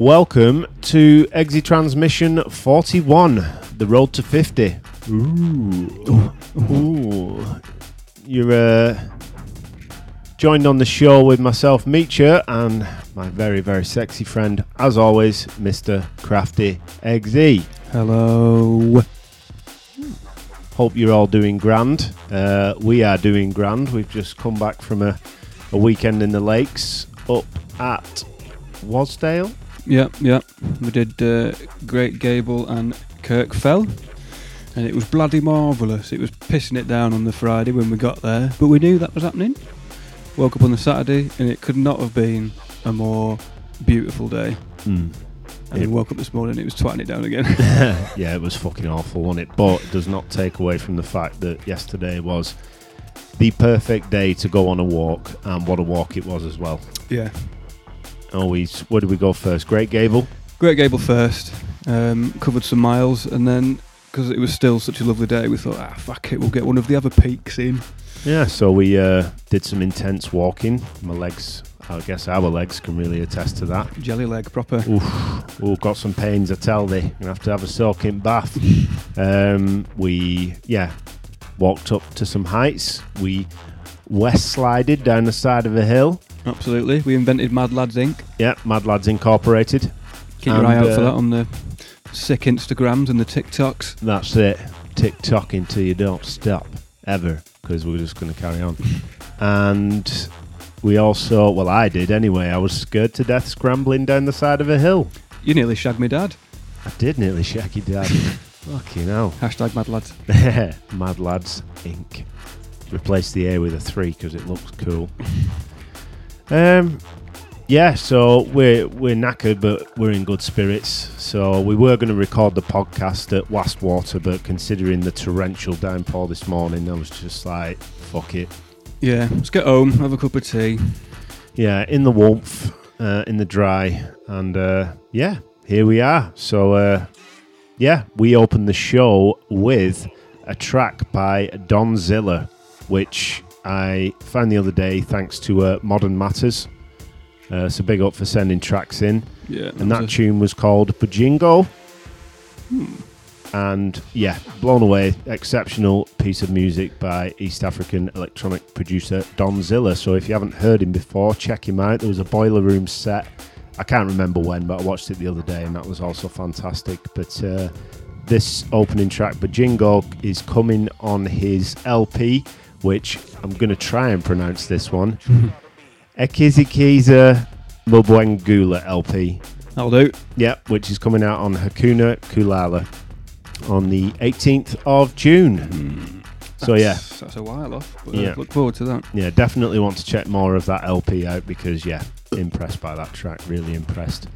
Welcome to Exit Transmission 41, the road to 50. Ooh. Ooh. You're uh, joined on the show with myself, Meecha, and my very, very sexy friend, as always, Mr. Krafty EXE. Hello. Hope you're all doing grand. Uh, we are doing grand. We've just come back from a, a weekend in the lakes up at Wasdale. Yeah, yeah. We did uh, Great Gable and Kirkfell. and it was bloody marvellous. It was pissing it down on the Friday when we got there, but we knew that was happening. Woke up on the Saturday, and it could not have been a more beautiful day. Mm. And It- we woke up this morning, it was twatting it down again. yeah, it was fucking awful, wasn't it? But it does not take away from the fact that yesterday was the perfect day to go on a walk, and what a walk it was as well. yeah. Always, where did we go first? Great Gable. Great Gable first, um, covered some miles, and then because it was still such a lovely day, we thought, ah, fuck it, we'll get one of the other peaks in. Yeah, so we uh, did some intense walking. My legs, I guess our legs can really attest to that. Jelly leg proper. Oof, ooh, got some pains, I tell thee. Gonna have to have a soaking bath. um, we, yeah, walked up to some heights. We west slided down the side of a hill. Absolutely. We invented Mad Lads Inc. Yeah, Mad Lads Incorporated. Keep your eye out for uh, that on the sick Instagrams and the TikToks. That's it. TikTok until you don't stop ever, because we're just going to carry on. and we also, well, I did anyway. I was scared to death scrambling down the side of a hill. You nearly shagged me dad. I did nearly shake your dad. Fucking hell. Hashtag Mad Lads. Mad Lads Inc. Replace the A with a three because it looks cool. Um, yeah, so we're we're knackered, but we're in good spirits. So we were going to record the podcast at Wastwater, but considering the torrential downpour this morning, I was just like, fuck it. Yeah, let's get home, have a cup of tea. Yeah, in the warmth, uh, in the dry, and uh, yeah, here we are. So uh, yeah, we opened the show with a track by Don Zilla, which I found the other day thanks to uh, Modern Matters. Uh, so big up for sending tracks in, Yeah, and that tune was called Bujingo. And yeah, blown away. Exceptional piece of music by East African electronic producer Don Zilla. So if you haven't heard him before, check him out. There was a Boiler Room set. I can't remember when, but I watched it the other day and that was also fantastic. But uh, this opening track, Bujingo, is coming on his LP, which I'm going to try and pronounce this one. Ekizikiza Mubwengula LP. That'll do. Yep, which is coming out on Hakuna Kulala on the 18th of June. So yeah, That's- a while off. But, uh, Yeah. look forward to that. yeah, definitely want to check more of that LP out because yeah, impressed by that track, really impressed.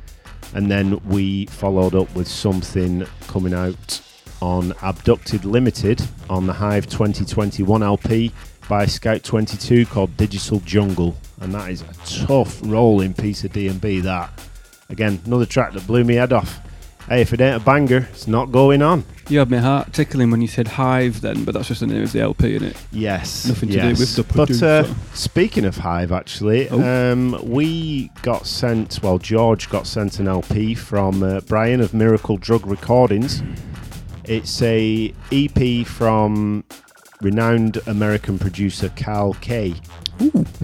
And then we followed up with something coming out on Abducted Limited on the Hive 2021 LP by Scout 22 called Digital Jungle, and that is a tough rolling piece of D&B. That again, another track that blew me head off. Hey, if it ain't a banger, it's not going on. You had my heart tickling when you said Hive then, but that's just the name of the LP, innit? Yes. Nothing to do with the But uh, speaking of Hive, actually, Oh. um, we got sent, well, George got sent an LP from uh, Brian of Miracle Drug Recordings. It's a EP from renowned American producer Karl K,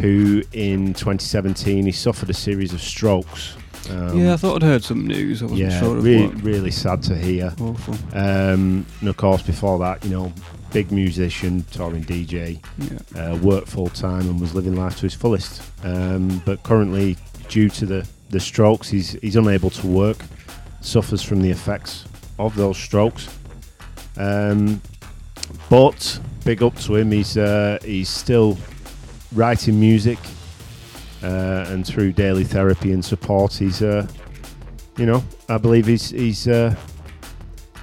who in 2017 he suffered a series of strokes. Um, yeah, I thought I'd heard some news. I wasn't yeah, sure what. really sad to hear. Awful. Um, and of course, before that, you know, big musician, touring DJ, Yeah. uh, worked full time and was living life to his fullest. Um, but currently, due to the, the strokes, he's he's unable to work. Suffers from the effects of those strokes. Um, but big up to him. He's uh, he's still writing music, uh, and through daily therapy and support, he's uh, you know I believe he's he's uh,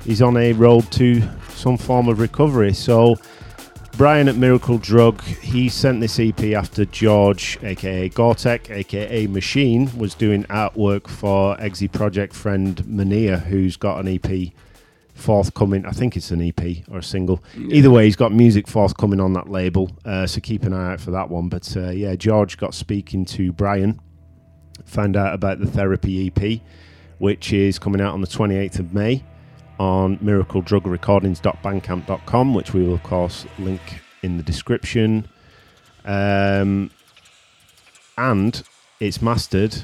he's on a road to some form of recovery. So. Brian at Miracle Drug, he sent this EP after George, aka Gortek, aka Machine, was doing artwork for EXE Project friend Mania, who's got an EP forthcoming. I think it's an EP or a single. Either way, he's got music forthcoming on that label, uh, so keep an eye out for that one. But uh, yeah, George got speaking to Brian, found out about the Therapy EP, which is coming out on the 28th of May on miracledrugrecordings.bandcamp.com, which we will, of course, link in the description. Um, and it's mastered.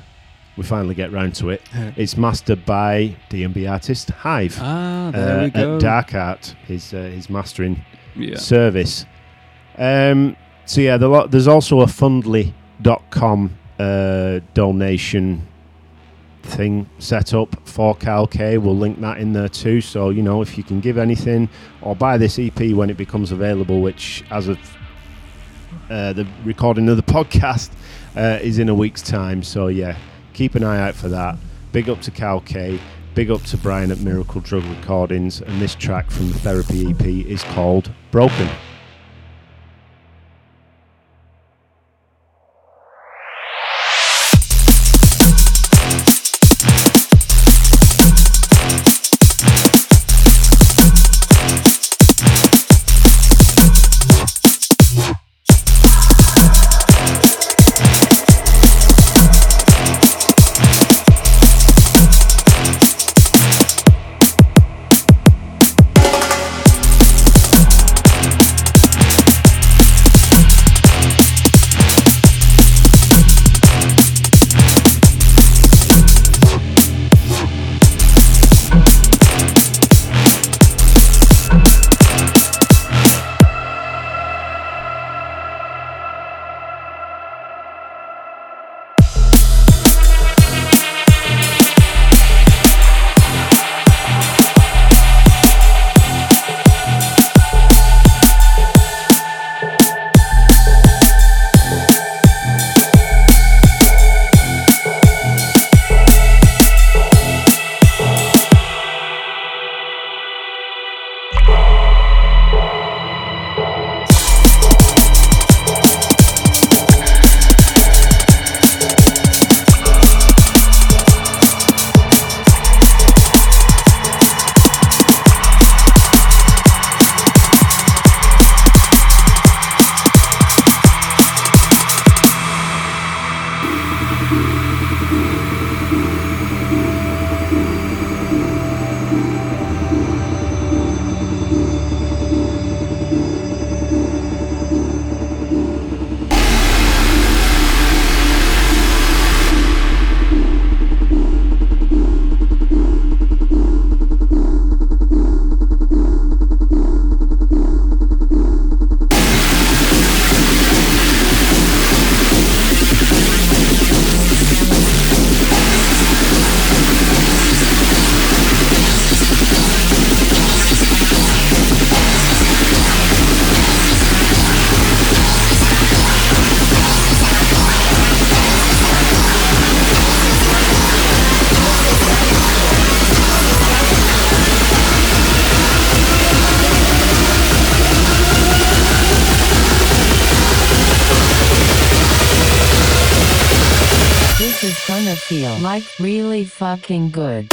We finally get round to it. It's mastered by D&B artist Hive Ah, there uh, we go. at Dark Art, his uh, his mastering yeah. service. Um, so yeah, there's also a Fundly.com uh, donation thing set up for Karl K. We'll link that in there too. So you know if you can give anything or buy this EP when it becomes available, which as of uh, the recording of the podcast uh, is in a week's time. So yeah, keep an eye out for that. Big up to Karl K. Big up to Brian at Miracle Drug Recordings, and this track from the Therapy EP is called Broken. Fucking good.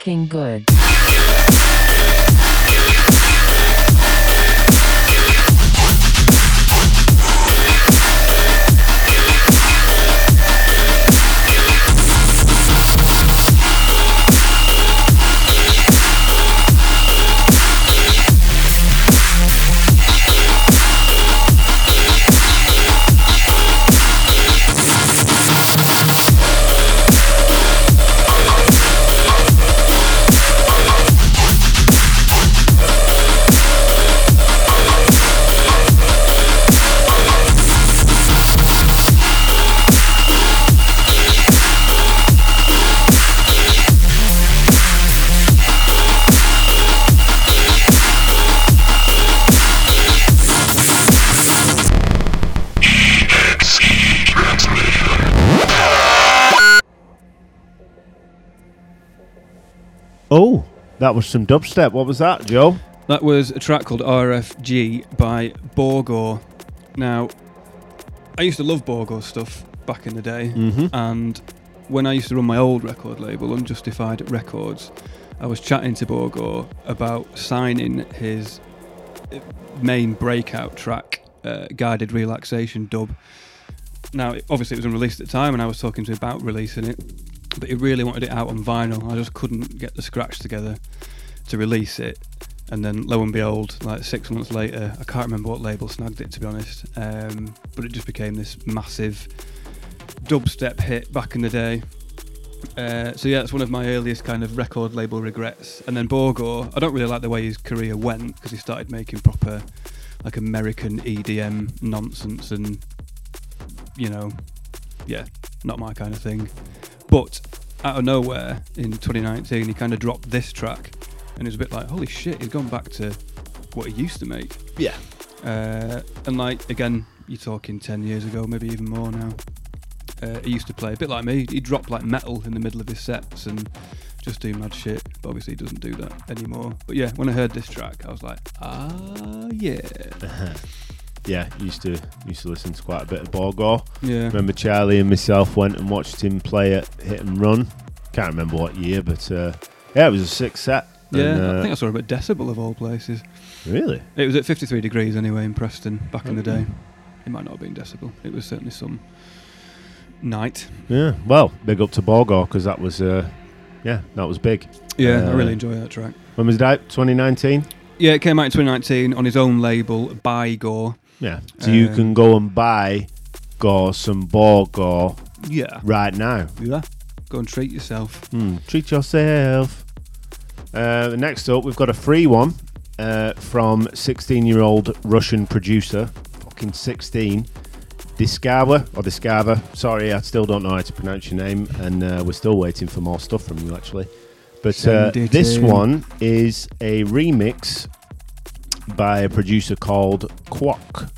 Fucking good. That was some dubstep. What was that, Joe? That was a track called RFG by Borgore. Now, I used to love Borgore stuff back in the day, Mm-hmm. and when I used to run my old record label, Unjustified Records, I was chatting to Borgore about signing his main breakout track, uh, Guided Relaxation Dub. Now, obviously, it was unreleased at the time, and I was talking to him about releasing it, but he really wanted it out on vinyl. I just couldn't get the scratch together to release it. And then, lo and behold, like six months later, I can't remember what label snagged it to be honest, um, but it just became this massive dubstep hit back in the day. Uh, so yeah, it's one of my earliest kind of record label regrets. And then Borgore, I don't really like the way his career went because he started making proper, like American EDM nonsense, and you know, yeah, not my kind of thing. But out of nowhere in 2019, he kind of dropped this track, and it was a bit like, holy shit, he's gone back to what he used to make. Yeah. Uh, and like again, you're talking ten years ago, maybe even more now. Uh, he used to play a bit like me. He dropped like metal in the middle of his sets and just do mad shit. But obviously, he doesn't do that anymore. But yeah, when I heard this track, I was like, ah, yeah, Yeah, used to used to listen to quite a bit of Borgore. yeah, Remember Charlie and myself went and watched him play at Hit and Run. Can't remember what year, but uh, yeah, it was a six set. yeah. And, uh, I think I saw him at Decibel of all places. really. It was at 53 degrees anyway in Preston back in the day. It might not have been Decibel. It was certainly some night. Yeah. Well, big up to Borgore because that was, uh, yeah, that was big. Yeah, I Uh, really enjoy that track. When was that? 2019. Yeah, it came out in 2019 on his own label, Buygore. Yeah. So you can go and buy Gore some Borgore Yeah. right now. Yeah. Go and treat yourself. Hmm, treat yourself. Uh, next up, we've got a free one uh, from 16 year old Russian producer, fucking 16, Discover, or Discover. Sorry, I still don't know how to pronounce your name, and uh, we're still waiting for more stuff from you, actually. But uh, Send it this in. one is a remix by a producer called Quok.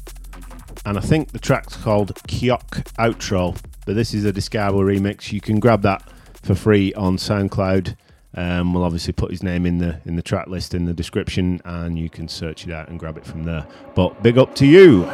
And I think the track's called Kyok Outro. But this is a Deescawa remix. You can grab that for free on SoundCloud. Um, we'll obviously put his name in the in the track list in the description, and you can search it out and grab it from there. But big up to you.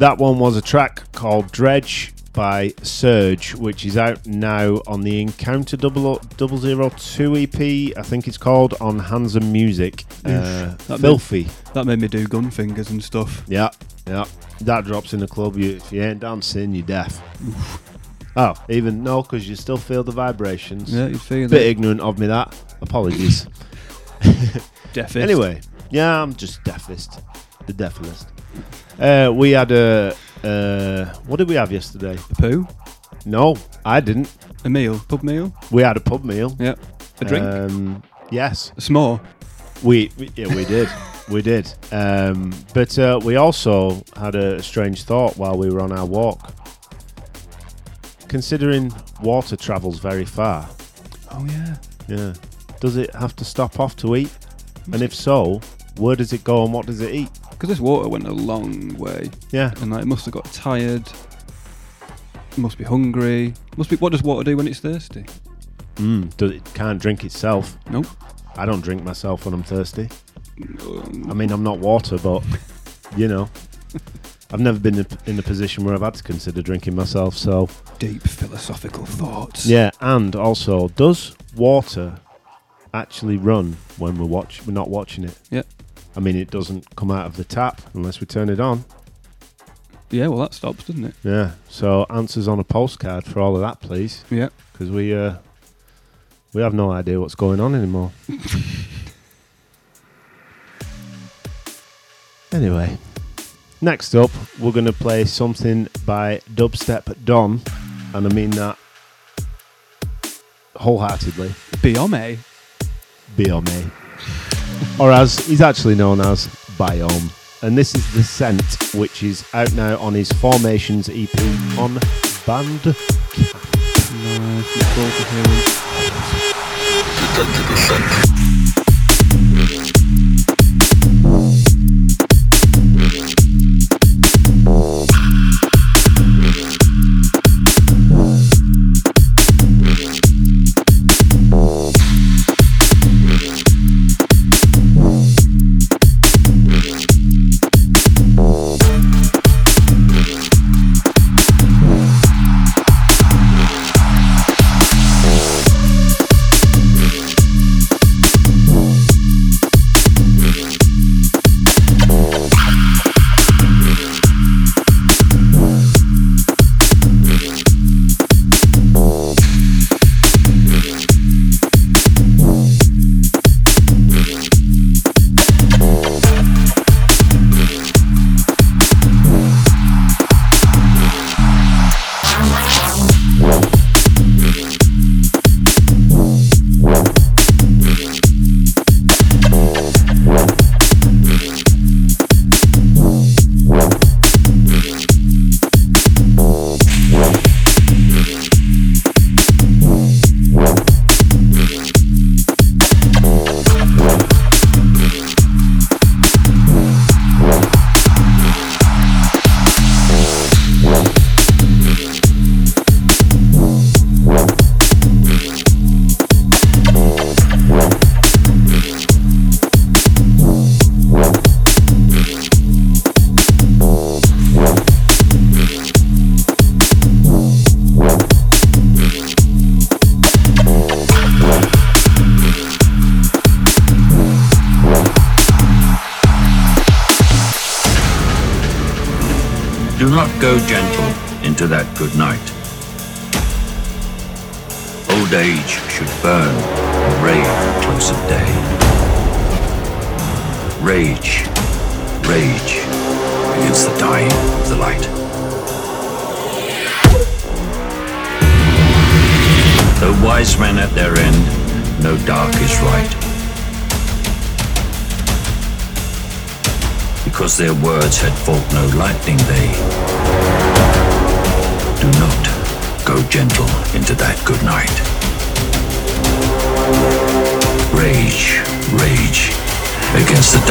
That one was a track called Dredge by Surge, which is out now on the Encounter 002 EP, I think it's called, on Hands Hanzom Music. Uh, That filthy. That made me do gun fingers and stuff. Yeah, yeah. That drops in the club. You, if you ain't dancing, you're deaf. Oh, even no, because you still feel the vibrations. Yeah, you'd feel Bit it. ignorant of me that. Apologies. Deafest. Anyway, yeah, I'm just deafest. The deafest. Uh, we had a. Uh, what did we have yesterday? A poo, No, I didn't. a meal, pub meal. We had a pub meal. Yeah, a drink, Um, yes, a s'more. we, we yeah we did. we did. Um, but uh, we also had a strange thought while we were on our walk. Considering water travels very far, Oh yeah. yeah, does it have to stop off to eat? And if so, where does it go and what does it eat? Because this water went a long way, Yeah, and like it must have got tired. Must be hungry. Must be. What does water do when it's thirsty? mm, does it can't drink itself. Nope. I don't drink myself when I'm thirsty. Um, I mean, I'm not water, but you know, I've never been in a- position where I've had to consider drinking myself. So deep philosophical thoughts. yeah, and also, does water actually run when we're watch we're not watching it? Yeah. I mean, it doesn't come out of the tap unless we turn it on. Yeah. Well, that stops, doesn't it? Yeah. So answers on a postcard for all of that, please, Yeah. because we uh we have no idea what's going on anymore. anyway, next up, we're going to play something by Dubstep Don, and I mean that wholeheartedly. Biome. Biome. or as he's actually known as Biome. And this is The Scent, which is out now on his Formations EP on Bandcamp. Nice.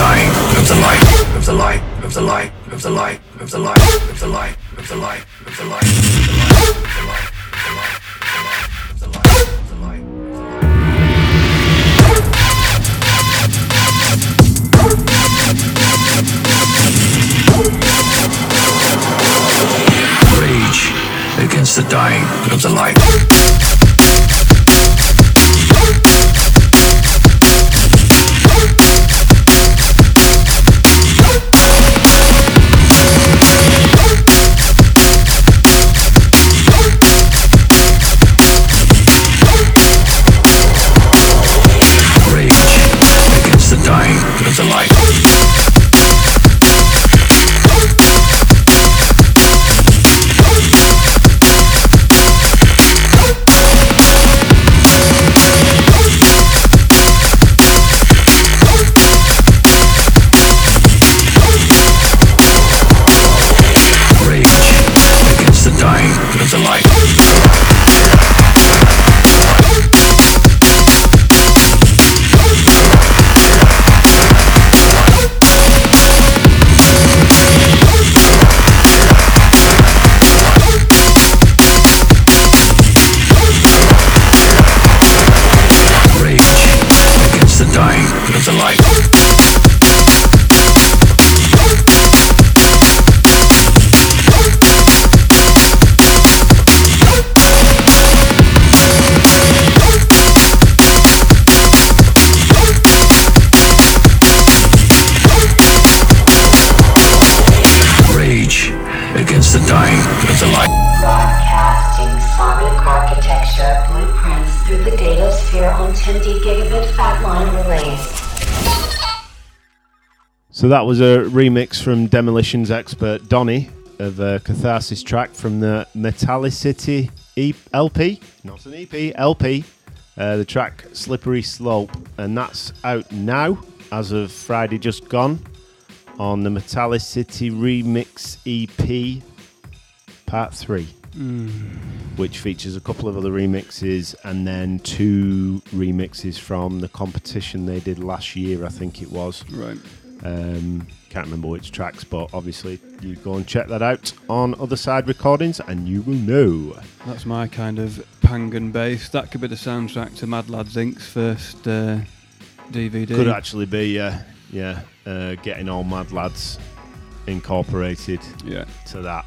light of the light of the light of the light of the light of the light of the light of the light of the light of the light Rage against the dying of the light. That was a remix from Demolition's expert Donny of a Katharsys track from the Metallicity e- LP, not an EP, LP. Uh, the track Slippery Slope, and that's out now as of Friday just gone on the Metallicity Remix EP Part 3, which features a couple of other remixes and then two remixes from the competition they did last year, I think it was. Right. Um, can't remember which tracks, but obviously you go and check that out on Othercide Recordings and you will know. That's my kind of Pangan bass. That could be the soundtrack to Mad Lads Inc.'s first uh, DVD. Could actually be, uh, yeah, uh, getting all Mad Lads incorporated Yeah. to that.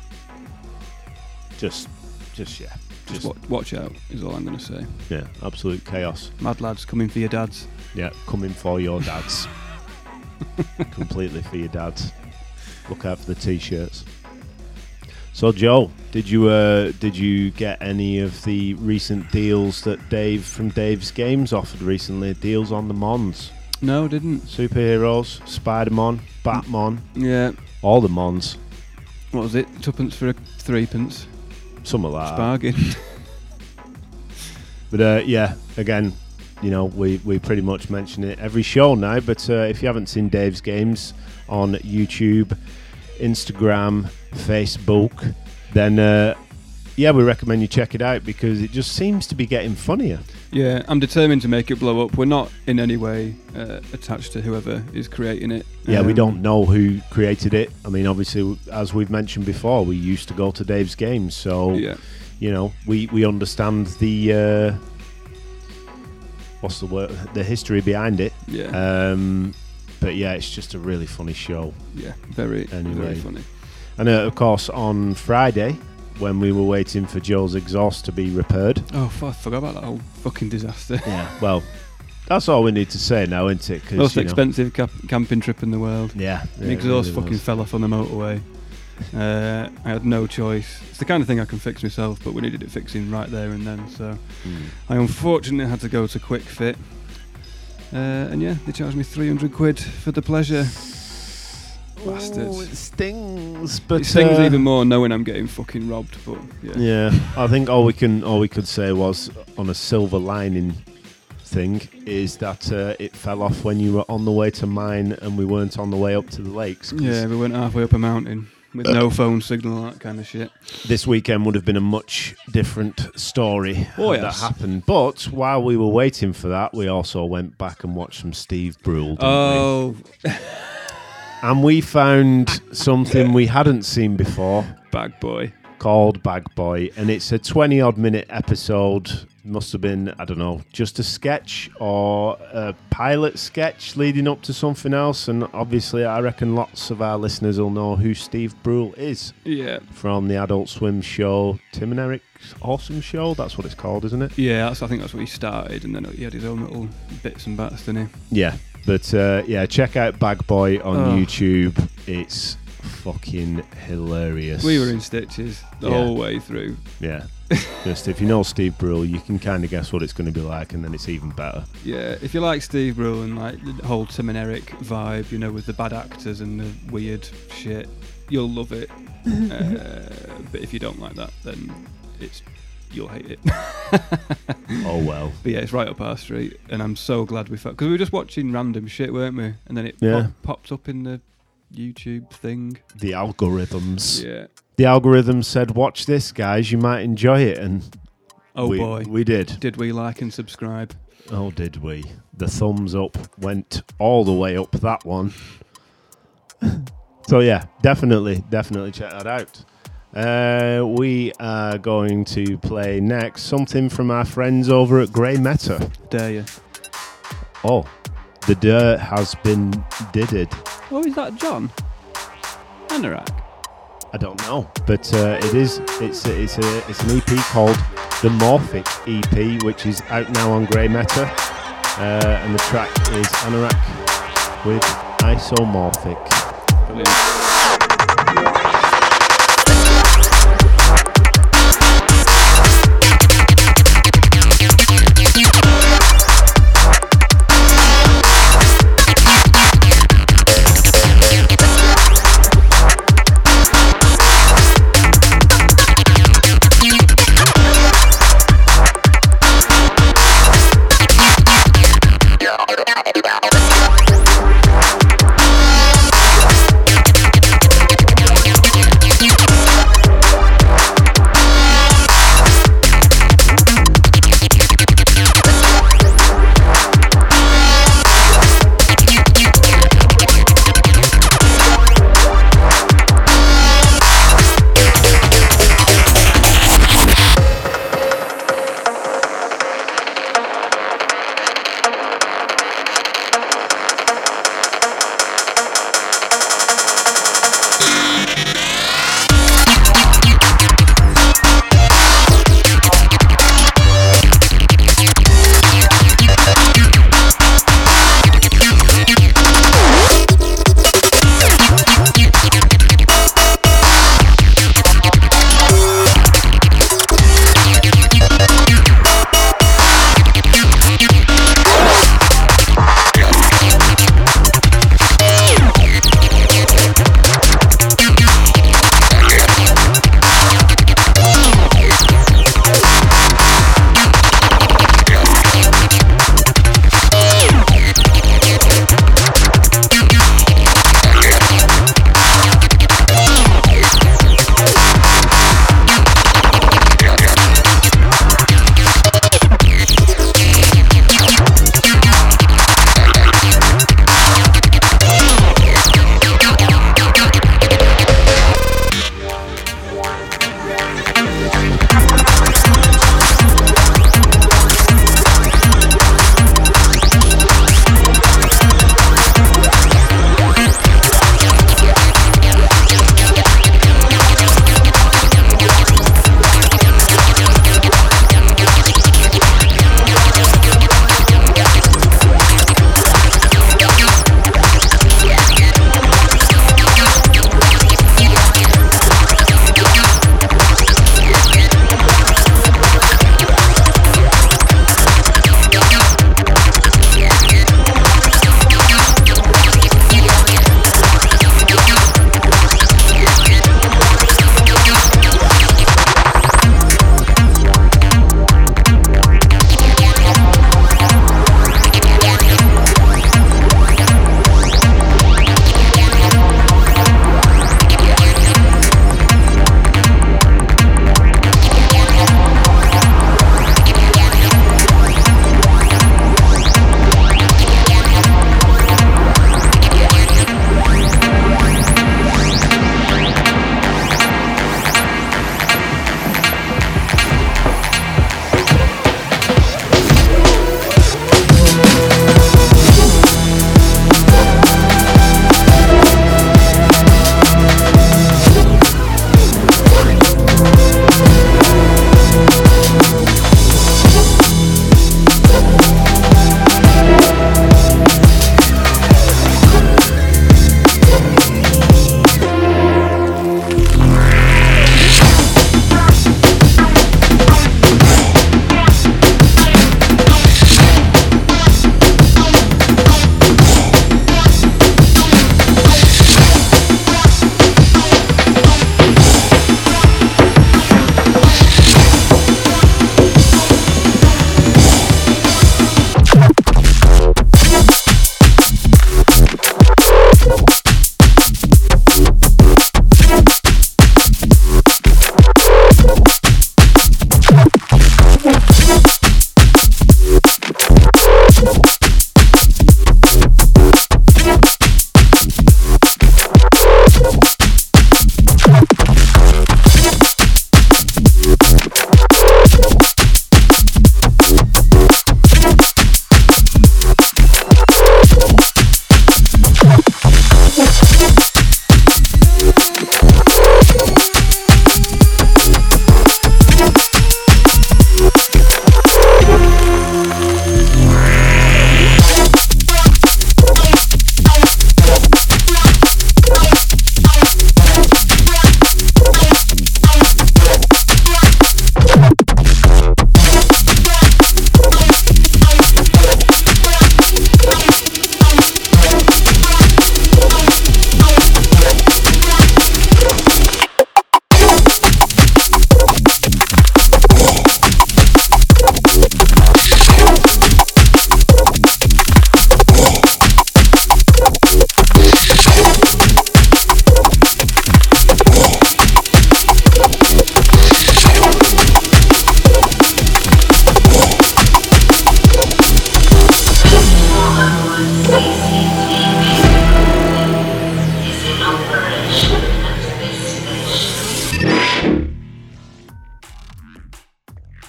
Just, just yeah, Just just wa- watch out, is all I'm going to say. yeah, absolute chaos. Mad Lads coming for your dads. Yeah, coming for your dads. Completely for your dads. Look out for the t-shirts. So, Joe, did you uh, did you get any of the recent deals that Dave from Dave's Games offered recently? Deals on the Mons, No, didn't. superheroes, Spider-Man, Batman, Yeah. all the Mons, What was it? Tuppence for a threepence. some of that. Bargain. But uh, yeah, again, you know, we, we pretty much mention it every show now. But uh, if you haven't seen Dave's games on YouTube, Instagram, Facebook, then uh, yeah, we recommend you check it out because it just seems to be getting funnier. yeah, I'm determined to make it blow up. We're not in any way uh, attached to whoever is creating it. Yeah, we Um, don't know who created it. I mean, obviously, as we've mentioned before, we used to go to Dave's games, so Yeah. you know, we we understand the uh, what's the word, the history behind it. Yeah. Um, but yeah, it's just a really funny show. yeah. Very, anyway. very funny. And uh, of course, on Friday, when we were waiting for Joel's exhaust to be repaired. Oh, f- I forgot about that whole fucking disaster. Yeah. Well, that's all we need to say now, isn't it? Most you know- expensive cap- camping trip in the world. Yeah. The yeah, exhaust really fucking was. fell off on the motorway. Uh, I had no choice. It's the kind of thing I can fix myself, but we needed it fixing right there and then. So Mm. I unfortunately had to go to Kwik Fit. Uh, and yeah, they charged me 300 quid for the pleasure. Bastards. Oh, it stings, but it stings uh, even more knowing I'm getting fucking robbed, but yeah. Yeah, I think all we can all we could say was on a silver lining thing is that uh, it fell off when you were on the way to mine and we weren't on the way up to the lakes. Yeah, we went halfway up a mountain with no phone signal, that kind of shit. this weekend would have been a much different story Oh, yes. that happened. But while we were waiting for that, we also went back and watched some Steve Brule. Oh, we? and we found something we hadn't seen before bag boy. called Bag Boy, and it's a twenty odd minute episode Must have been, I don't know, just a sketch or a pilot sketch leading up to something else. And obviously, I reckon lots of our listeners will know who Steve Brule is Yeah. from the Adult Swim show, Tim and Eric's Awesome Show. That's what it's called, isn't it? Yeah, that's, I think that's where he started, and then he had his own little bits and bats, didn't he? Yeah. But uh, yeah, check out Bag Boy on Oh. YouTube. It's fucking hilarious. We were in stitches the Yeah. whole way through. Yeah. Just if you know Steve Brule, you can kind of guess what it's going to be like, and then it's even better. Yeah, if you like Steve Brule and like the whole Tim and Eric vibe, you know, with the bad actors and the weird shit, you'll love it. uh, but if you don't like that, then it's you'll hate it. Oh well. But yeah, it's right up our street, and I'm so glad we found because we were just watching random shit, weren't we? And then it Yeah. pop, popped up in the YouTube thing. The algorithms. Yeah. The algorithm said, "Watch this, guys. You might enjoy it," and Oh we, boy, we did. did we like and subscribe? Oh, did we? The thumbs up went all the way up that one. so yeah, definitely, definitely check that out. Uh, we are going to play next something from our friends over at Grey Meta. Dare you? Oh, the dirt has been didded. Oh, is that John? Anorak. I don't know, but uh, it is. It's a, it's a it's an EP called the Morphic EP, which is out now on Grey Meta, uh, and the track is Anorak with Isomorphic. Brilliant.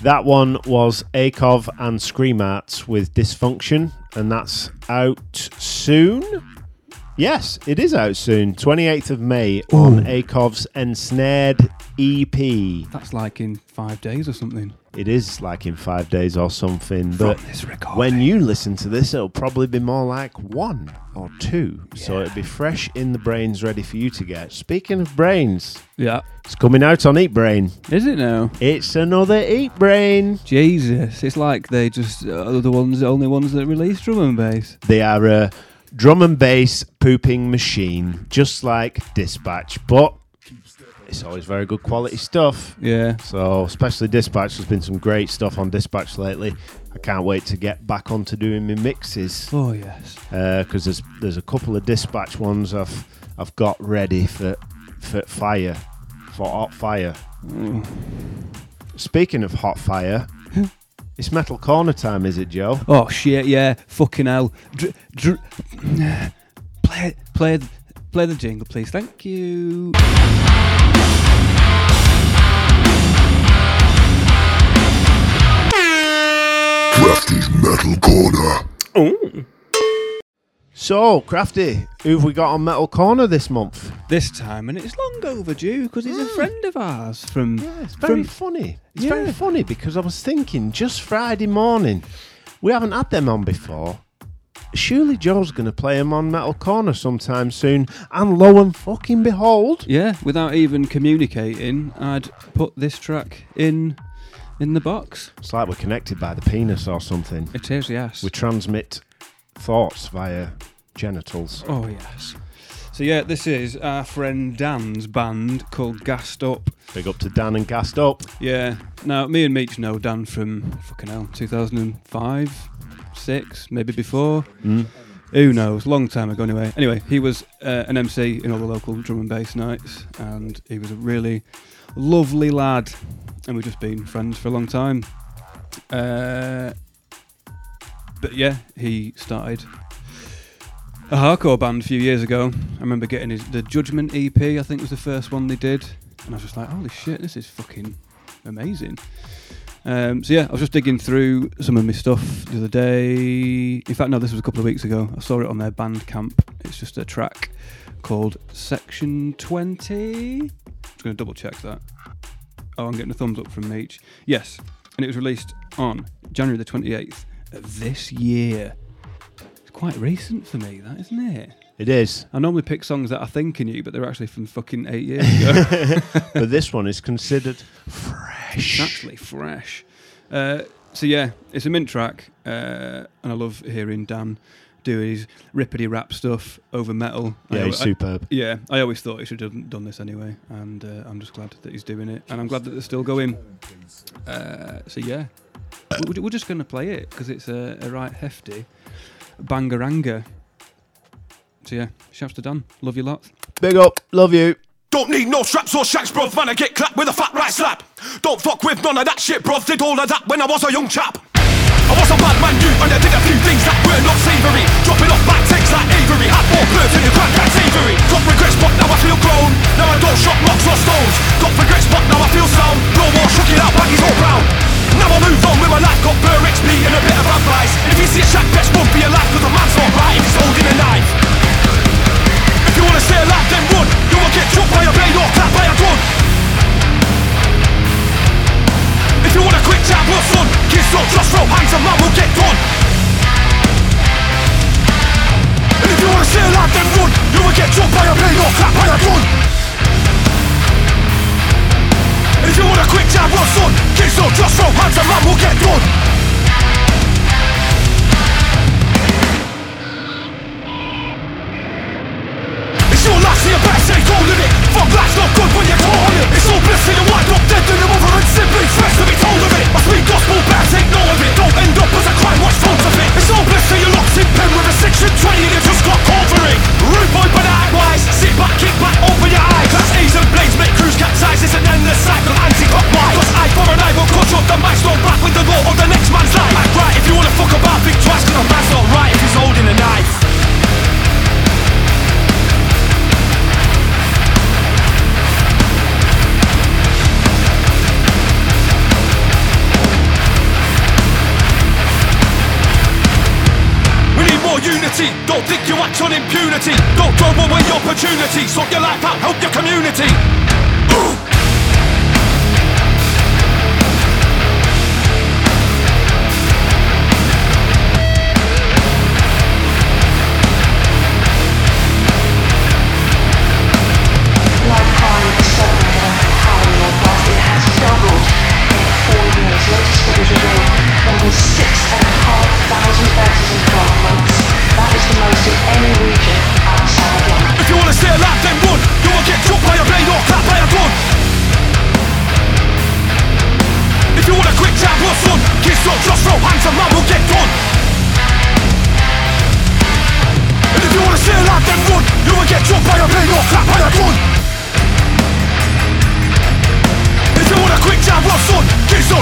That one was Akov and Screamarts with Disfunction, and that's out soon. Yes, it is out soon. 28th of May on Akov's Ensnared EP. That's like in five days or something. It is like in five days or something, but when you listen to this, it'll probably be more like one or two. So it'll be fresh in the brains, ready for you to get. Speaking of brains, Yeah. it's coming out on Eatbrain. Is it now? It's another Eatbrain. Jesus, it's like they just are the ones, the only ones that release drum and bass. They are a drum and bass pooping machine, just like Dispatch, but it's always very good quality stuff. Yeah. So, especially Dispatch, there's been some great stuff on Dispatch lately. I can't wait to get back onto doing my mixes Oh yes. Uh, because there's there's a couple of Dispatch ones I've I've got ready for for fire for hot fire. Mm. Speaking of hot fire, it's metal corner time, is it, Joe? Oh shit! Yeah. Fucking hell. Dr- dr- play, play, play the jingle, please. Thank you. Crafty's Metal Corner. Oh. So, Crafty, who've we got on Metal Corner this month? This time, and it's long overdue because he's a mm. friend of ours from. Yeah, it's very from funny. It's Yeah. very funny because I was thinking just Friday morning, we haven't had them on before. Surely Joe's going to play him on Metal Corner sometime soon, and lo and fucking behold, yeah, without even communicating, I'd put this track in in the box. it's like we're connected by the penis or something. It is, yes. We transmit thoughts via genitals. Oh yes. So yeah, this is our friend Dan's band called Gassed Up. Big up to Dan and Gassed Up. Yeah. Now me and Meech know Dan from fucking hell, 2005, six, maybe before. Mm. Who knows? Long time ago, anyway. Anyway, he was uh, an MC in all the local drum and bass nights, and he was a really lovely lad, and we've just been friends for a long time. Uh, but yeah, he started a hardcore band a few years ago. I remember getting his the Judgment EP. I think was the first one they did, and I was just like, "Holy shit, this is fucking amazing." Um, so yeah, I was just digging through some of my stuff the other day. In fact, no, this was a couple of weeks ago. I saw it on their Bandcamp. It's just a track called Section Twenty. I'm just going to double check that. Oh, I'm getting a thumbs up from Meech. Yes, and it was released on January the 28th of this year. It's quite recent for me, that isn't it? It is, I normally pick songs that I think are you, but they're actually from fucking eight years ago. but this one is considered It's fresh. actually fresh. Uh, so yeah, it's a mint track, uh, and I love hearing Dan do his rippity rap stuff over metal. Yeah, al- he's I- superb. yeah, I always thought he should have done this anyway, and uh, I'm just glad that he's doing it, and I'm glad that they're still going. Uh, so yeah, we're, we're just going to play it because it's a, a right hefty bangaranga. So yeah, shouts to Dan. Love you lot. Big up, love you. Don't need no straps or shacks, bruv, man, I get clapped with a fat right slap. Don't fuck with none of that shit, bruv, did all of that when I was a young chap. I was a bad man, you, and I did a few things that were not savoury. Dropping off back takes like Avery, had more birds in the crack cat savoury. Got regrets, but now I feel grown. Now I don't shop rocks or stones. Got regrets, but now I feel sound. No more shucking out baggies all round. Now I move on with my life, got Burr XP and a bit of advice. If you see a shack, best won't be alive, cause a man's not right if he's holding a knife. Just throw hands and man will get done. And if you wanna stay alive, then run. You will get jumped by a blade or clapped by a gun. And if you want a quick jab or fun, kids don't just throw hands and man will get done. Pen with a section 20 and you just got it Rude boy, but wise. Sit back, kick back, open your eyes. Class A's and blades make cruise capsize It's an endless cycle, anti-clockwise. Cause eye for an eye will cut up the match Don't back with the law of the next man's life. Act right if you wanna fuck about, think twice Cause a man's not right. If he's holding a knife don't think you act on impunity. Don't throw away opportunity. Sort your life out, help your community. Ooh.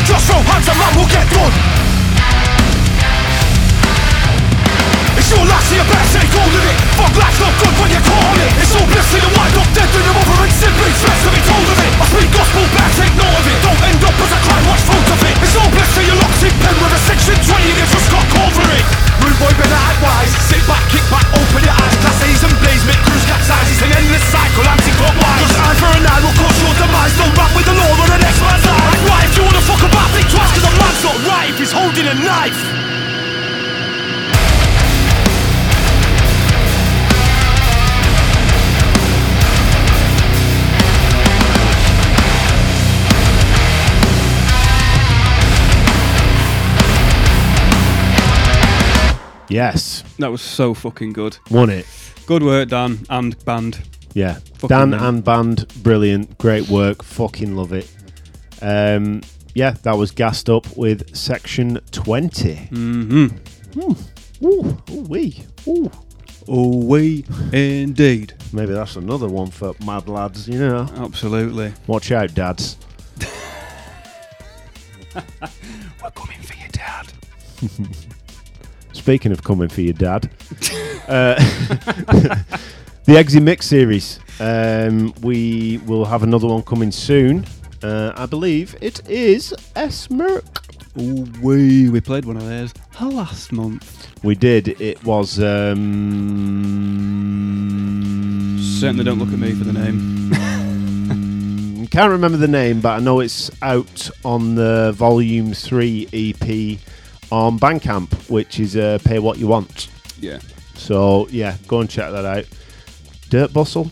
Just throw hands and man will get done. It's your last, so you better hold of it. Fuck life's not good when you call it. It's all bliss till you wind up dead Then you're over and simply stress to be told of it. I speak gospel, better take note of it. Don't end up as a crime, watch Yes, That was so fucking good. won it. Good work, Dan and band. Yeah, Fucking Dan man. and band, brilliant, great work, fucking love it. Um, yeah, that was gassed up with section twenty. Mm-hmm. Ooh, ooh, wee, ooh. Oh, we indeed. Maybe that's another one for mad lads. You know, Absolutely. watch out, dads. We're coming for you, Dad. Speaking of coming for your dad, uh, the Exy Mix series. Um, we will have another one coming soon. Uh, I believe it is S Merc. Oh, we we played one of theirs last month. We did. It was. Um, Certainly don't look at me for the name. name. Can't remember the name, but I know it's out on the Volume Three EP on Bandcamp, which is uh, Pay What You Want. Yeah. So yeah, go and check that out. Dirt Bustle.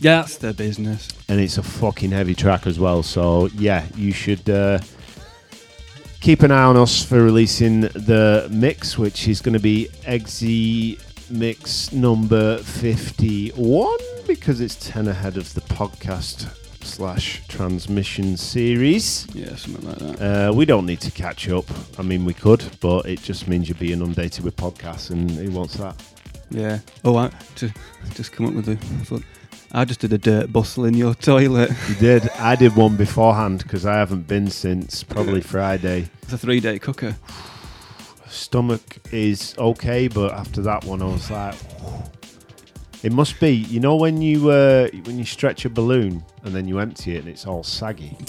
Yeah, that's their business. and it's a fucking heavy track as well. So yeah, you should uh, keep an eye on us for releasing the mix, which is going to be Exy Mix number fifty-one because it's ten ahead of the podcast slash transmission series. Yeah, something like that. Uh, we don't need to catch up. I mean, we could, but it just means you're being inundated with podcasts, and who wants that? Yeah. Oh, I just, just come up with the. I just did a dirt bustle in your toilet. You did. I did one beforehand because I haven't been since probably Friday. It's a three day cooker. stomach is okay, but after that one, I was like, it must be. You know when you uh, when you stretch a balloon and then you empty it and it's all saggy.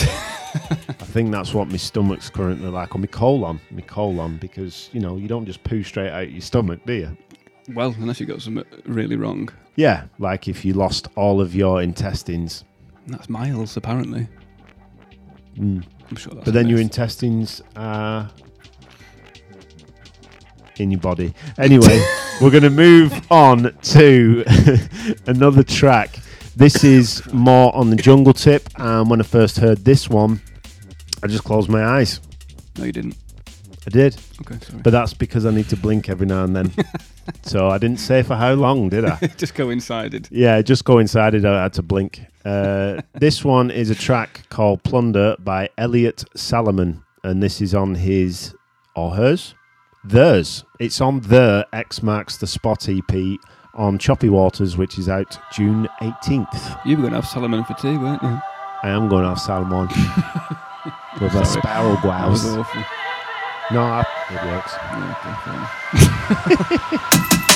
I think that's what my stomach's currently like, or my colon, my colon, because you know you don't just poo straight out your stomach, do you? Well, unless you got something really wrong. Yeah, like if you lost all of your intestines, That's miles, apparently. Mm. I'm sure that's but then your intestines are in your body. Anyway, we're going to move on to another track. This is more on the jungle tip, and when I first heard this one, I just closed my eyes. No, you didn't. I did, Okay, sorry. but that's because I need to blink every now and then. so I didn't say for how long, did I? just coincided. Yeah, just coincided. I had to blink. Uh, this one is a track called Plunder by Elliot Saloman, and this is on his or hers, theirs. It's on the X Marks the Spot EP on Choppy Waters, which is out June 18th. You were going to have Saloman for tea, weren't you? I am going to have salmon with a sparrow blouse. No, I- it works. Yeah,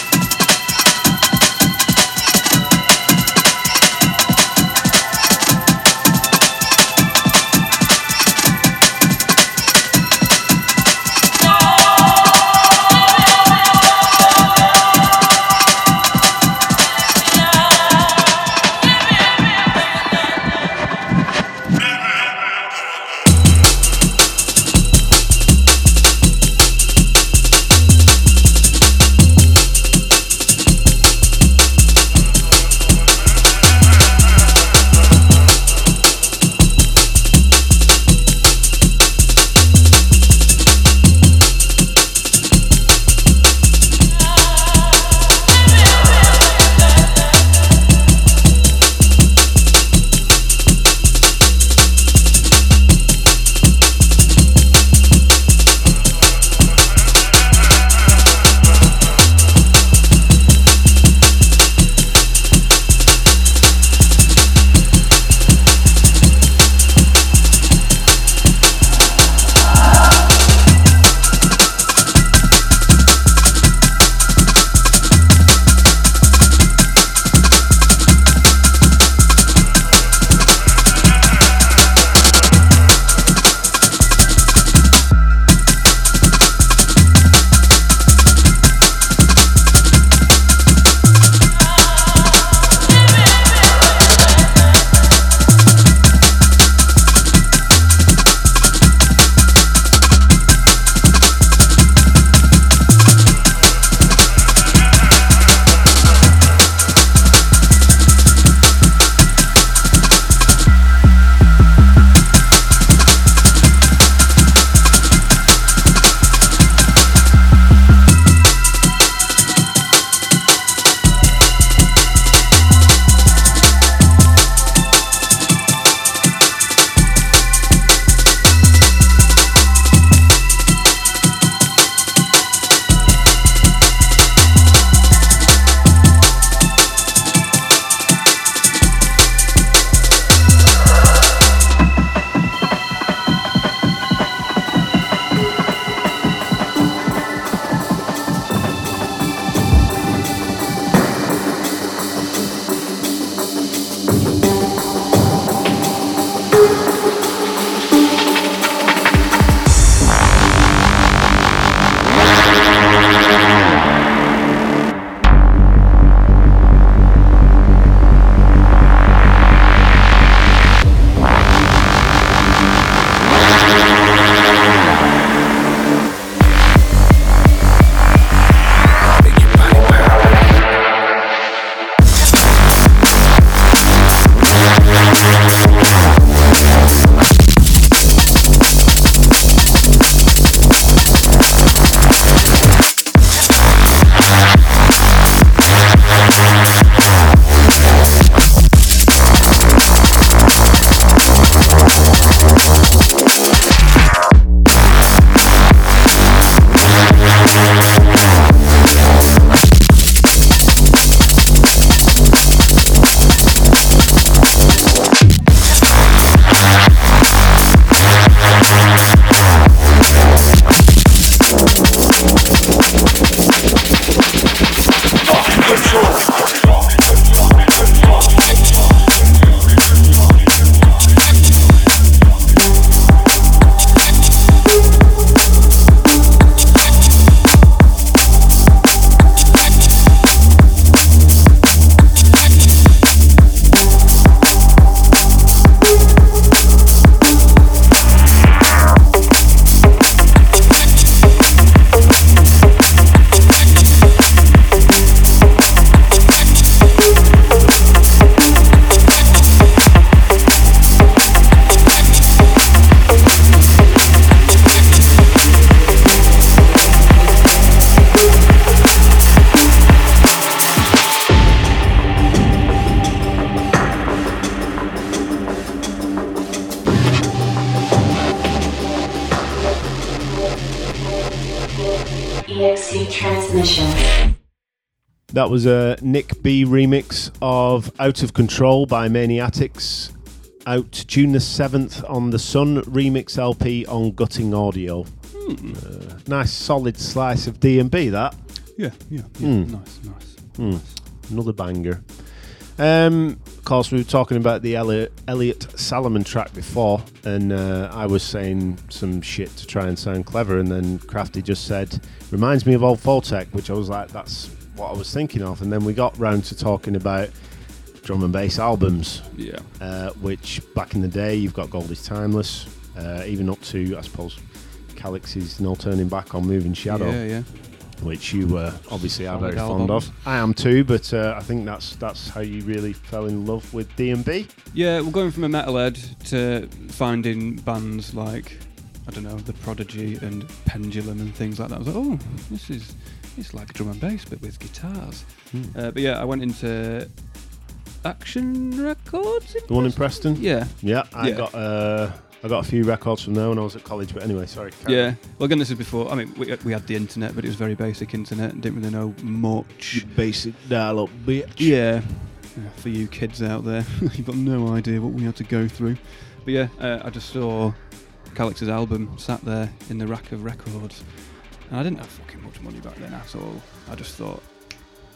That was a NickBee remix of Out of Control by Maniatics. Out June the 7th on the Sun remix LP on Gutting Audio. Hmm. Uh, nice solid slice of D&B that. Yeah, yeah, yeah. Mm. Nice, nice. Hmm. Another banger. Um, of course, we were talking about the Elliot, Elliot Saloman track before, and uh, I was saying some shit to try and sound clever, and then Crafty just said, reminds me of Old Photek, which I was like, that's what I was thinking of. And then we got round to talking about drum and bass albums, Yeah. uh, which back in the day, you've got Goldie's Timeless, uh, even up to, I suppose, Calyx's No Turning Back on Moving Shadow Yeah, yeah. which you uh, obviously are very fond of. I am too, but uh, I think that's that's how you really fell in love with D&B. Yeah, we're going from a metalhead to finding bands like I don't know, The Prodigy and Pendulum and things like that. I was like, oh, this is it's like drum and bass but with guitars. Hmm. Uh, but yeah, I went into Action Records. The one in Preston. Yeah, Yeah, I Yeah. got uh, I got a few records from there when I was at college. But anyway, sorry. carry yeah. Well, again, this is before. I mean, we, we had the internet, but it was very basic internet and didn't really know much. basic dial-up bitch. Yeah. Yeah, for you kids out there, you've got no idea what we had to go through. But yeah, uh, I just saw Calyx's album sat there in the rack of records, and I didn't have fucking much money back then at all. I just thought,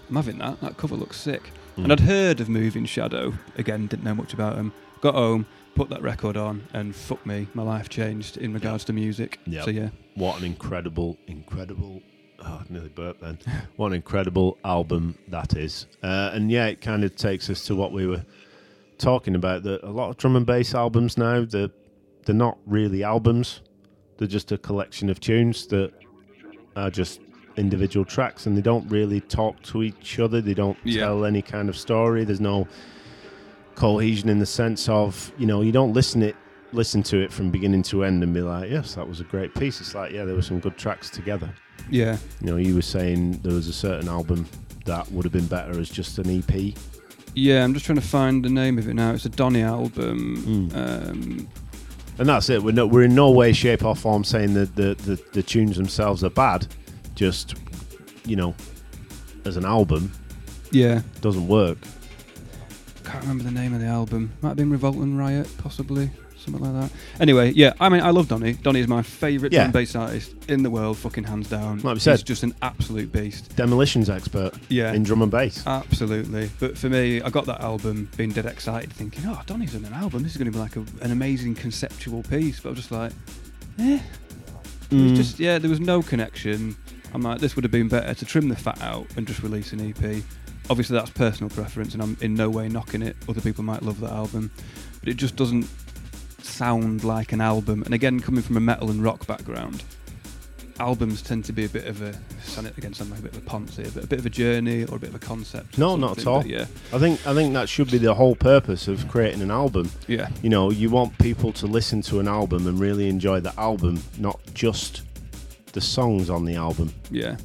I'm having that. That cover looks sick. Hmm. And I'd heard of Moving Shadow. Again, didn't know much about them. Got home, put that record on, and fuck me, my life changed in regards to music. Yep. So yeah, What an incredible, incredible. Oh, I nearly burped then. what an incredible album that is. Uh, and yeah, it kind of takes us to what we were talking about. That a lot of drum and bass albums now, they're, they're not really albums. They're just a collection of tunes that are just individual tracks and they don't really talk to each other. They don't Yeah. tell any kind of story. There's no cohesion in the sense of, you know, you don't listen it listen to it from beginning to end and be like, yes, that was a great piece. It's like, yeah, there were some good tracks together. yeah, You know, you were saying there was a certain album that would have been better as just an EP. yeah. I'm just trying to find the name of it now. It's a Donny album. Mm. Um, And that's it. We're, no, we're in no way, shape, or form saying that the, the, the tunes themselves are bad. Just, you know, as an album, yeah, doesn't work. can't remember the name of the album. Might have been Revolt and Riot, possibly something like that. Anyway, yeah, I mean, I love Donny. Donny is my favourite Yeah. drum and bass artist in the world, fucking hands down. Like we said. He's just an absolute beast. Demolitions expert Yeah. in drum and bass. Absolutely. But for me, I got that album being dead excited, thinking, oh, Donny's done an album. This is going to be like a, an amazing conceptual piece. But I was just like, eh. It was Mm. just, yeah, there was no connection. I'm like, this would have been better to trim the fat out and just release an EP. Obviously, that's personal preference, and I'm in no way knocking it. Other people might love that album. But it just doesn't sound like an album. And again, coming from a metal and rock background, albums tend to be a bit of a, again, sound like a bit of a ponce here, but a bit of a journey or a bit of a concept. No, not at all. Yeah, I think I think that should be the whole purpose of creating an album. yeah, You know, you want people to listen to an album and really enjoy the album, not just the songs on the album. yeah,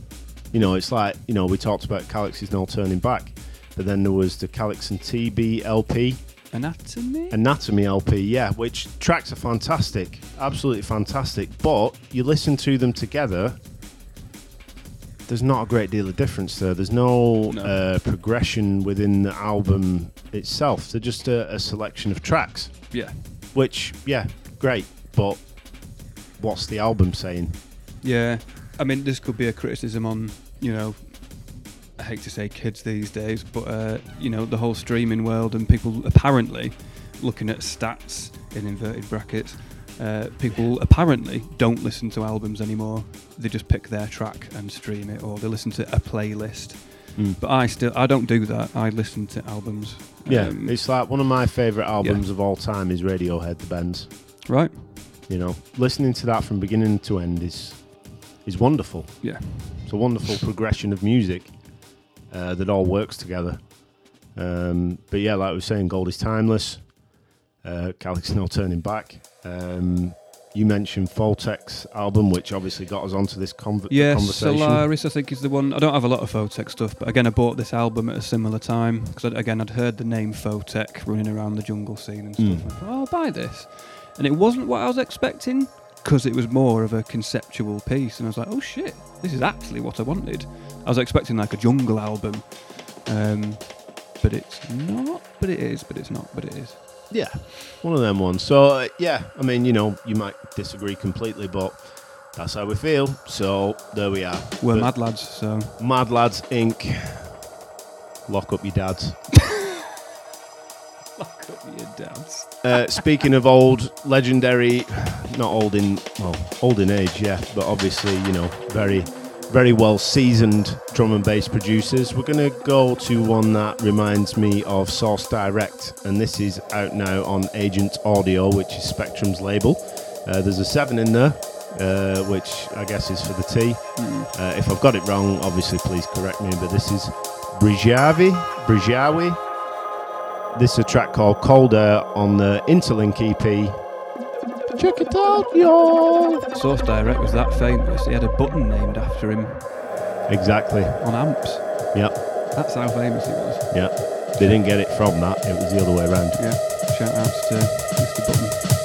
You know, it's like you know we talked about Calyx's No Turning Back, but then there was the Calix and TeeBee LP, Anatomy. Anatomy LP, yeah, which tracks are fantastic, absolutely fantastic. But you listen to them together, there's not a great deal of difference there. There's no, No. Uh, progression within the album itself. They're just a, a selection of tracks, yeah, which, yeah, great. But what's the album saying? yeah. I mean, this could be a criticism on, you know, hate to say kids these days, but uh, you know, the whole streaming world and people apparently looking at stats in inverted brackets. Uh, people apparently don't listen to albums anymore. They just pick their track and stream it, or they listen to a playlist. Mm. But I still, I don't do that. I listen to albums. Yeah, Um, it's like one of my favourite albums of all time is Radiohead, The Bends. right. You know, listening to that from beginning to end is is wonderful. Yeah, It's a wonderful progression of music uh, that all works together. Um, but yeah, like we were saying, Goldie's timeless. Uh, Calyx no turning back. Um, you mentioned Photek's album, which obviously got us onto this conv- Yes, conversation. Solaris, I think, is the one. I don't have a lot of Photek stuff, but again, I bought this album at a similar time because, again, I'd heard the name Photek running around the jungle scene and stuff. Mm. I thought, oh, I'll buy this. And it wasn't what I was expecting, because it was more of a conceptual piece, and I was like, oh shit, this is actually what I wanted. I was expecting like a jungle album, um, but it's not. But it is. But it's not. But it is. Yeah, one of them ones. So uh, yeah, I mean, you know, you might disagree completely, but that's how we feel. So there we are. We're But mad lads, so Mad Lads Inc. Lock up your dads. lock up your dads. Uh, speaking of old, legendary, not old in well, old in age, yeah, but obviously you know very, very well seasoned drum and bass producers. We're gonna go to one that reminds me of Source Direct, and this is out now on Agent Audio, which is Spectrum's label. Uh, there's a seven in there, uh, which I guess is for the T. Uh, if I've got it wrong, obviously please correct me. But this is Brijavi, Brijawi. This is a track called Cold Air on the Interlink EP. Check it out, y'all. Source Direct was that famous. He had a button named after him Exactly. on amps. Yep. That's how famous he was. Yep. They didn't get it from that. It was the other way around. Yeah. Shout outs to Mr. Button.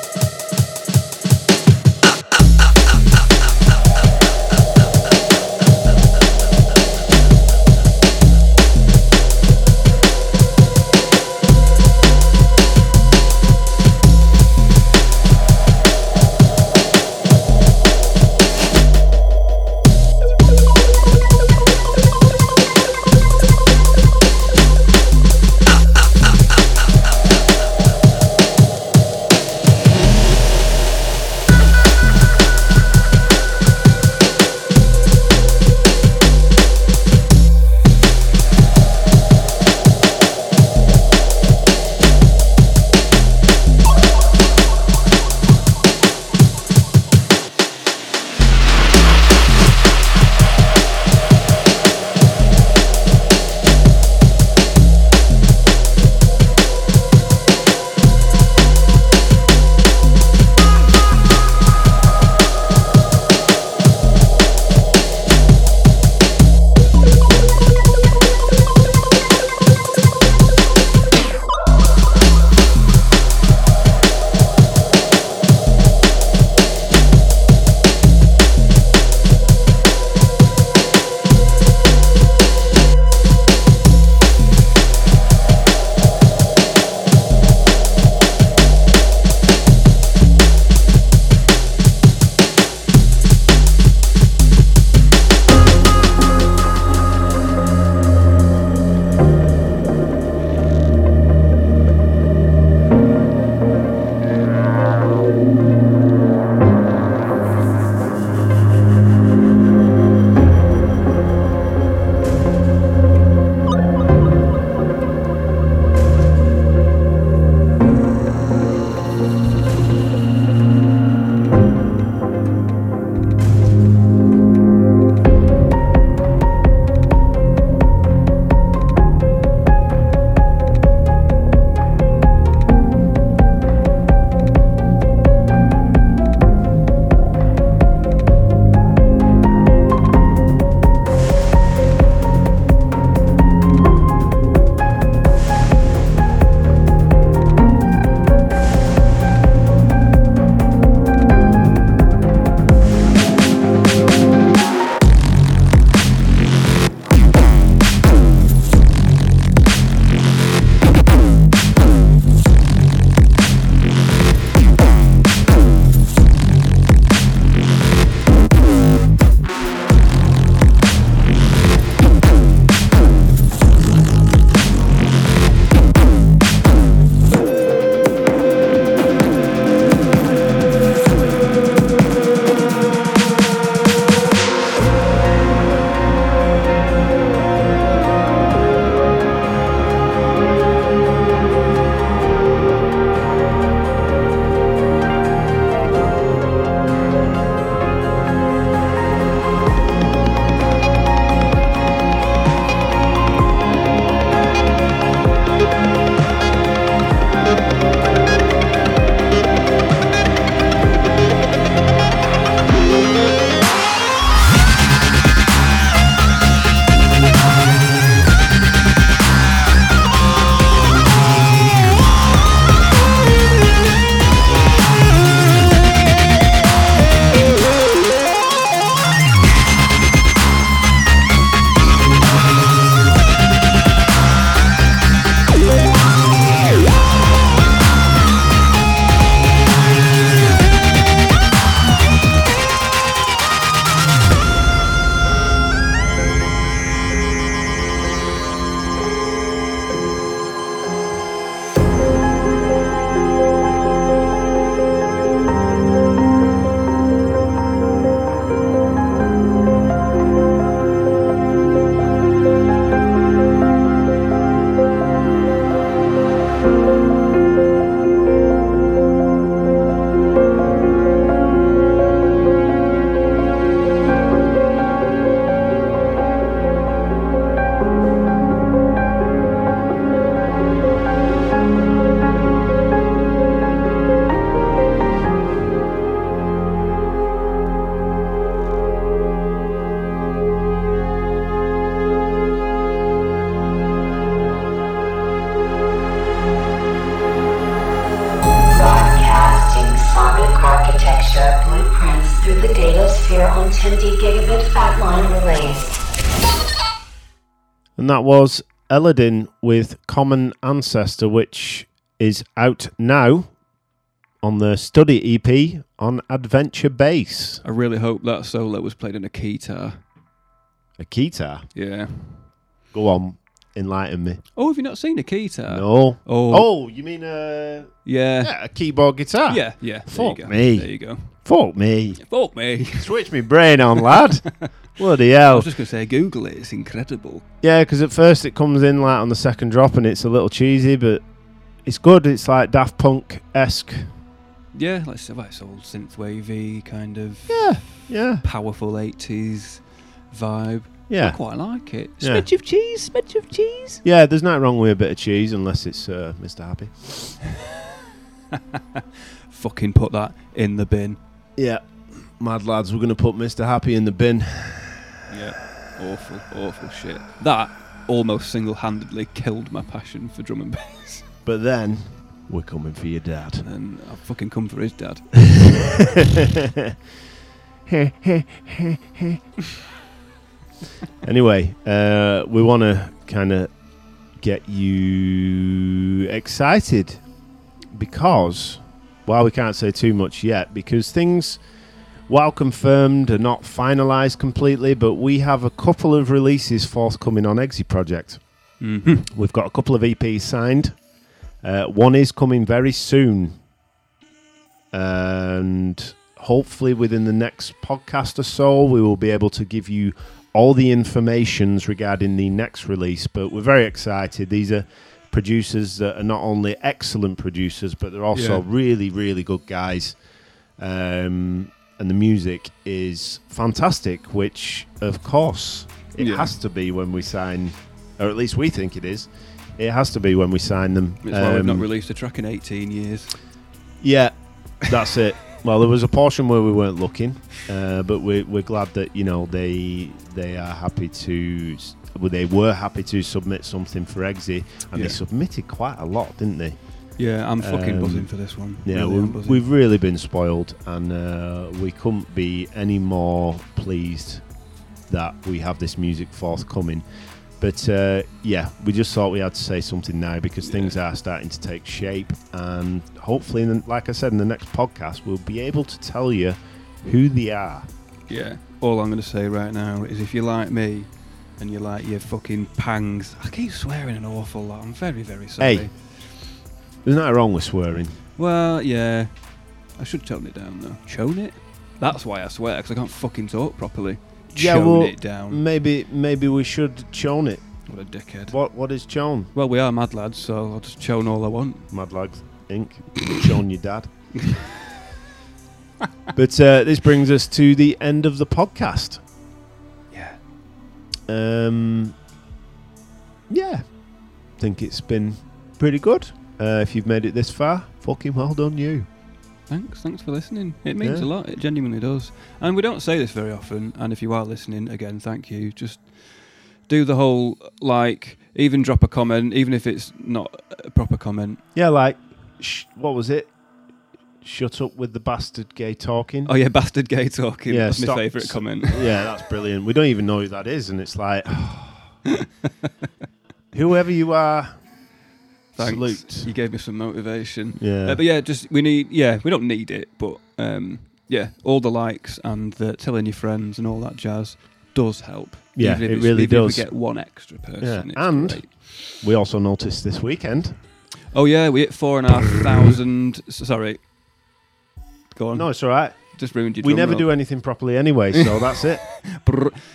Was Elodin with Common Ancestor, which is out now on the Study EP on Adventure Bass. I really hope that solo was played in a keytar. A guitar. Yeah. Go on, enlighten me. Oh, have you not seen a keytar? No. Oh. Oh, you mean a, Yeah. yeah, a keyboard guitar? Yeah, yeah. There Fuck you go. me. There you go. Fuck me. Fuck me. Switch me brain on, lad. Bloody hell. I was just going to say, Google it. It's incredible. Yeah, because at first it comes in like on the second drop and it's a little cheesy, but it's good. It's like Daft Punk esque. Yeah, like, so- like it's all kind of Yeah, yeah, powerful 80s vibe. Yeah. I quite like it. Yeah. Smidge of cheese, smidge of cheese. Yeah, there's nothing wrong with a bit of cheese unless it's uh, Mr. Happy. Fucking put that in the bin. Yeah. Mad lads, we're going to put Mr. Happy in the bin. Yeah. Awful, awful shit. That almost single handedly killed my passion for drum and bass. But then, we're coming for your dad. And I've fucking come for his dad. anyway, uh, we want to kind of get you excited because, while we can't say too much yet, because things, while confirmed, are not finalised completely, but we have a couple of releases forthcoming on EXE Project. Mm-hmm. We've got a couple of EPs signed. Uh, one is coming very soon. And hopefully within the next podcast or so, we will be able to give you all the informations regarding the next release. But we're very excited. These are producers that are not only excellent producers, but they're also Yeah. really, really good guys. Um, and the music is fantastic, which, of course, it Yeah. has to be when we sign, or at least we think it is. It has to be when we sign them. It's why we've not Um, released a track in 18 years. yeah, that's it. Well, there was a portion where we weren't looking, uh, but we're, we're glad that you know they they are happy to well, they were happy to submit something for EXE, and Yeah. they submitted quite a lot, didn't they? Yeah, I'm fucking Um, buzzing for this one. Yeah, Really we, we've really been spoiled, and uh, we couldn't be any more pleased that we have this music forthcoming. But uh, yeah, we just thought we had to say something now because Yeah. things are starting to take shape, and hopefully, in the, like I said, in the next podcast, we'll be able to tell you who they are. Yeah. All I'm going to say right now is if you like me and you like your fucking pangs, I keep swearing an awful lot. I'm very, very sorry. Hey. There's nothing wrong with swearing. Well, yeah. I should tone it down though. Chone it? That's why I swear, because I can't fucking talk properly. Yeah, Chone well, it down. Maybe maybe we should chone it. What a dickhead. What what is chone? Well, we are mad lads, so I'll just chone all I want. Mad lads, Inc. Chone your dad. but uh, this brings us to the end of the podcast. Um, yeah, think it's been pretty good. Uh, if you've made it this far, fucking well done, you. Thanks, thanks for listening. It means Yeah. a lot. It genuinely does. And we don't say this very often. And if you are listening, again, thank you. Just do the whole like, even drop a comment, even if it's not a proper comment. Yeah, like, sh- what was it? Shut up with the bastard gay talking. Oh yeah, bastard gay talking. Yeah, That's my favourite comment. yeah, that's brilliant. We don't even know who that is, and it's like, whoever you are, Thanks. salute. You gave me some motivation. Yeah. Uh, but yeah, just we need. Yeah, we don't need it, but um, yeah, all the likes and the telling your friends and all that jazz does help. Yeah, Even if it really even if does. we get one extra person. Yeah, and- great. We also noticed this weekend. Oh yeah, we hit four and a half thousand. Sorry. Go on. No, it's all right. just ruined your. We never roll. do anything properly anyway, so that's it.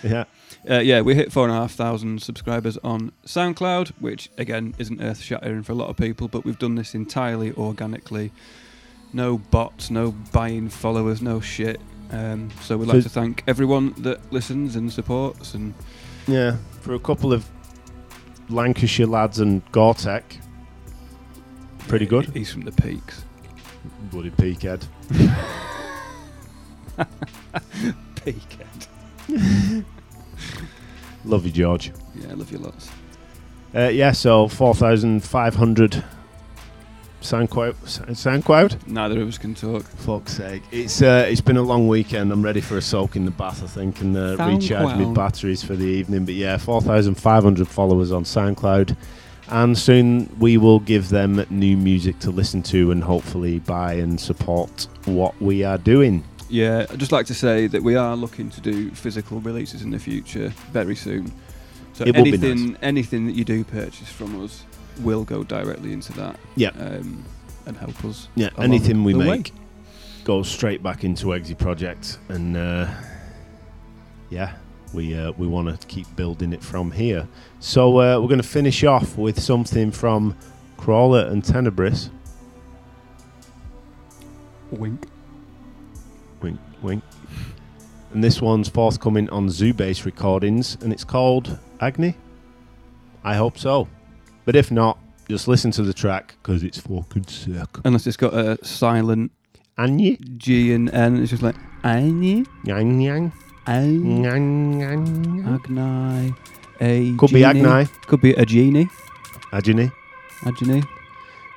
Yeah. Uh, yeah, we hit four and a half thousand subscribers on SoundCloud, which again isn't earth shattering for a lot of people, but we've done this entirely organically. No bots, no buying followers, no shit. Um, so we'd like So- to thank everyone that listens and supports. And Yeah, for a couple of Lancashire lads and Gore-Tex, pretty good. He's from the peaks. Bloody peakhead. Peakhead. Love you, George. Yeah, I love you lots. Uh, yeah, so 4,500 SoundCloud. SoundCloud. Neither of us can talk. Fuck's sake! It's uh, it's been a long weekend. I'm ready for a soak in the bath, I think, and uh, recharge my batteries for the evening. But yeah, 4,500 followers on SoundCloud, and soon we will give them new music to listen to and hopefully buy and support what we are doing. Yeah, I'd just like to say that we are looking to do physical releases in the future very soon. So It would be anything, anything that you do purchase from us will go directly into that. Yeah. um, and help us. Yeah, anything we the way. make goes straight back into EXE Project, and uh, yeah, we uh, we want to keep building it from here. So uh, we're going to finish off with something from Crawler and Tenebris. Wink. Wink, wink. And this one's forthcoming on Zoo Bass Recordings, and it's called Agni. I hope so, but if not, just listen to the track because it's fucking sick. Unless it's got a silent Agni, G and N, it's just like Agni, yang yang, Agni, yang yang. Agni, a Could be. Agni. could be a genie, Agni. Agni.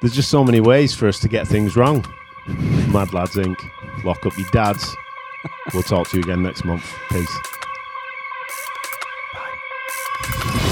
There's just so many ways for us to get things wrong. Mad Lads Inc. Lock up your dads. We'll talk to you again next month. Peace. Exit